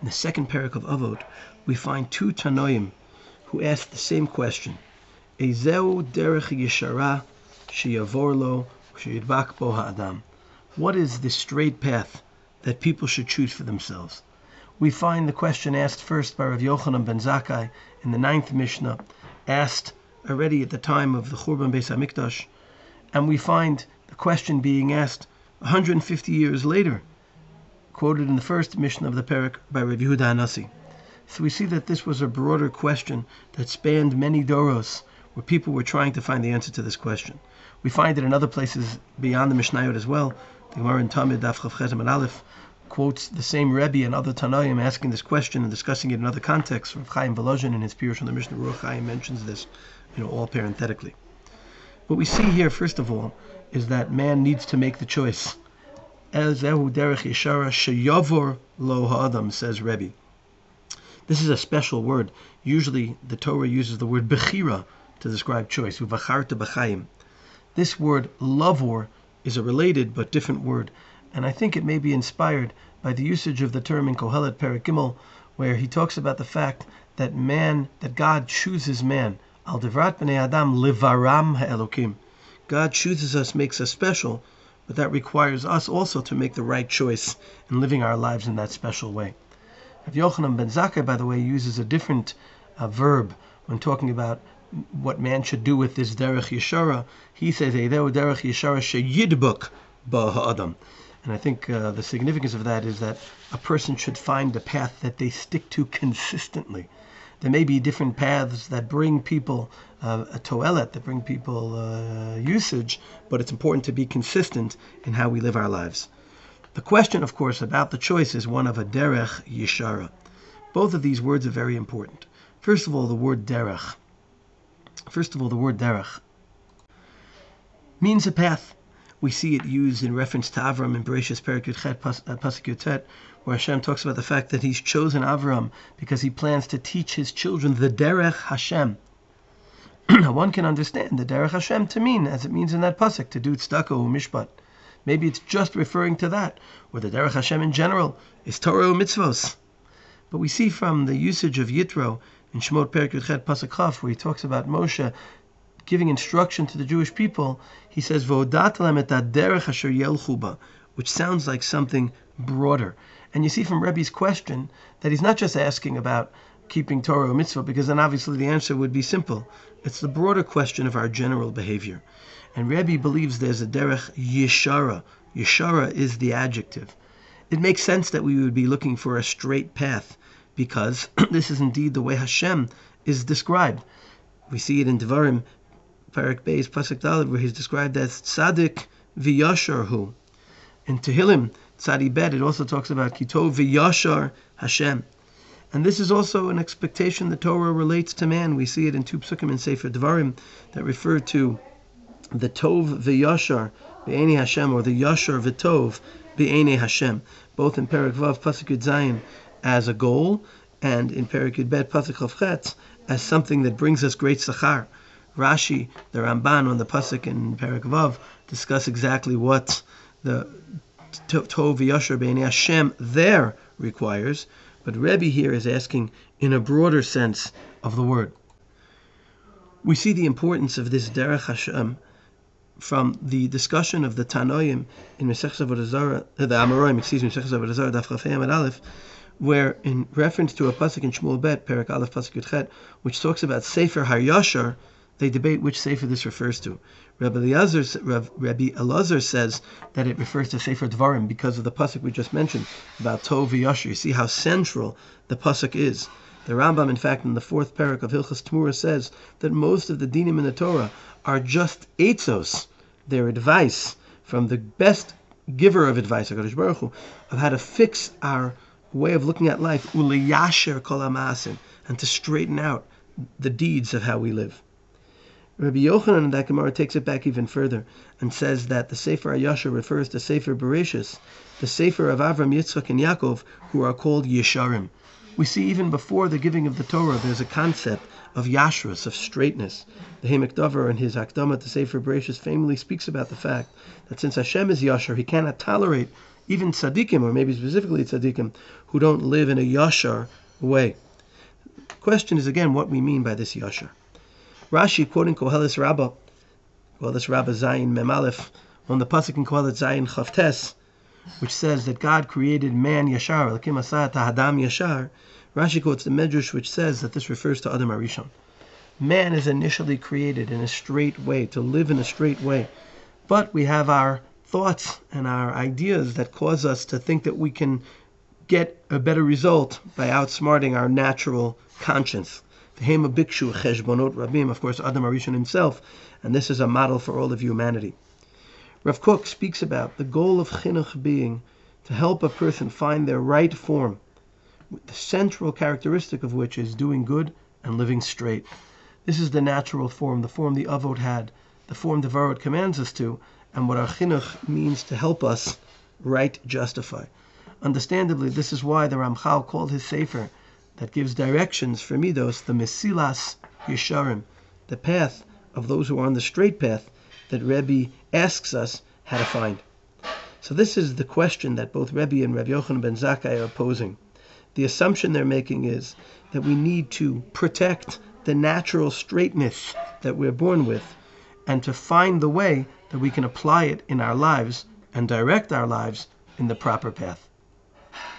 in the second parak of Avot, we find two Tanoim who ask the same question. Ezeu derech yeshara sheyavorlo bo ha'adam. What is the straight path that people should choose for themselves? We find the question asked first by Rav Yochanan ben Zakkai in the ninth Mishnah, asked already at the time of the Churban Beis Hamikdash, and we find the question being asked 150 years later, quoted in the first Mishnah of the Perak by Rav Yehuda Anasi. So we see that this was a broader question that spanned many doros, where people were trying to find the answer to this question. We find it in other places beyond the Mishnayot as well. The Gemara in Tamid Daf Chav and Aleph quotes the same Rebbe and other Tanaim asking this question and discussing it in other contexts. Rav Chaim Volozhin in his Pirush on the Mishnah Ruach Chaim mentions this, you know, all parenthetically. What we see here, first of all, is that man needs to make the choice. As Ehu Derech Yeshara Sheyavor Lo Ha'adam, says Rebbe. This is a special word. Usually the Torah uses the word bechira to describe choice. Uvacharta b'chaim. This word lavor is a related but different word, and I think it may be inspired by the usage of the term in Kohelet Perik Gimel, where he talks about the fact that man, that God chooses man. Al devrat b'nei adam livaram ha'elokim. God chooses us, makes us special, but that requires us also to make the right choice in living our lives in that special way. Rav Yochanan ben Zakkai, by the way, uses a different uh, verb when talking about what man should do with this derech yeshara. He says, "Eideu derech yeshara sheyidbuk ba And I think uh, the significance of that is that a person should find a path that they stick to consistently. There may be different paths that bring people uh, a toilet, that bring people uh, usage, but it's important to be consistent in how we live our lives. The question, of course, about the choice is one of a derech yishara. Both of these words are very important. First of all, the word derech. First of all, the word derech means a path. We see it used in reference to Avram in Bereshis Perik Yudchet uh, Pasuk Yutet, where Hashem talks about the fact that He's chosen Avram because He plans to teach His children the derech Hashem. now, one can understand the derech Hashem to mean, as it means in that pasuk, to do tzedakah or mishpat. Maybe it's just referring to that, or the Derech Hashem in general is Torah or mitzvos. But we see from the usage of Yitro in Shemot Perik Yudchet Pasuk Chaf, where he talks about Moshe giving instruction to the Jewish people, he says, which sounds like something broader. And you see from Rebbe's question that he's not just asking about keeping Torah or mitzvah, because then obviously the answer would be simple. It's the broader question of our general behavior. And Rebbe believes there's a derech yeshara. Yeshara is the adjective. It makes sense that we would be looking for a straight path because this is indeed the way Hashem is described. We see it in Devarim, Parak Beis Pasuk Dalad, where he's described as Tzadik v'yasharhu. In Tehillim, Tzadi Bet, it also talks about Kitov v'yashar Hashem. And this is also an expectation the Torah relates to man. We see it in two psukim in Sefer Devarim that refer to the Tov v'Yashar be'eni Hashem, or the Yashar v'Tov be'eni Hashem, both in Perak Vav Pasuk Zayin as a goal, and in Perak Yud Bet Pasuk Chavchetz as something that brings us great sachar. Rashi, the Ramban on the Pasuk in Perak Vav discuss exactly what the Tov v'Yashar be'eni Hashem there requires, but Rebbe here is asking in a broader sense of the word. We see the importance of this Derech Hashem from the discussion of the Tanoim in Mesechus Avodah Zarah, uh, the Amoraim, excuse me, Mesechus Avodah Zarah, Daf Chafei Aleph, where in reference to a pasuk in Shmuel Bet, Perak Aleph Pasuk Yudchet, which talks about Sefer HaYashar, they debate which Sefer this refers to. Rabbi Elazar, Rabbi Elazar says that it refers to Sefer Dvarim because of the pasuk we just mentioned about Tov Yashar. You see how central the pasuk is. The Rambam, in fact, in the fourth parak of Hilchas Tmura says that most of the dinim in the Torah are just etzos, their advice from the best giver of advice, HaKadosh Baruch Hu, of how to fix our way of looking at life, uliyasher kol and to straighten out the deeds of how we live. Rabbi Yochanan in that Gemara takes it back even further and says that the Sefer Ayasha refers to Sefer Bereshis, the Sefer of Avram, Yitzchak, and Yaakov, who are called Yesharim. We see even before the giving of the Torah, there's a concept of yashrus, of straightness. The Ha'amek Davar in his Akdama to Sefer Bereshis famously speaks about the fact that since Hashem is yashar, he cannot tolerate even tzaddikim, or maybe specifically tzaddikim, who don't live in a yashar way. The question is again what we mean by this yashar. Rashi, quoting Koheles Rabbah, Koheles Rabbah Zayin Memalef, on the pasuk in Kohelet Zayin Chavtes, which says that God created man yashar, Lakim Asat Hadam yashar. Rashi quotes the Medrash, which says that this refers to Adam Arishon. Man is initially created in a straight way, to live in a straight way. But we have our thoughts and our ideas that cause us to think that we can get a better result by outsmarting our natural conscience. Tehema Bikshu Cheshbonot Rabim, of course, Adam Arishon himself, and this is a model for all of humanity. Rav Kook speaks about the goal of chinuch being to help a person find their right form, the central characteristic of which is doing good and living straight. This is the natural form, the form the Avot had, the form the Varot commands us to, and what our chinuch means to help us right justify. Understandably, this is why the Ramchal called his sefer that gives directions for midos the Mesilas Yesharim, the path of those who are on the straight path that Rebbe asks us how to find. So this is the question that both Rebbe and Rebbe Yochanan ben Zakkai are posing. The assumption they're making is that we need to protect the natural straightness that we're born with and to find the way that we can apply it in our lives and direct our lives in the proper path.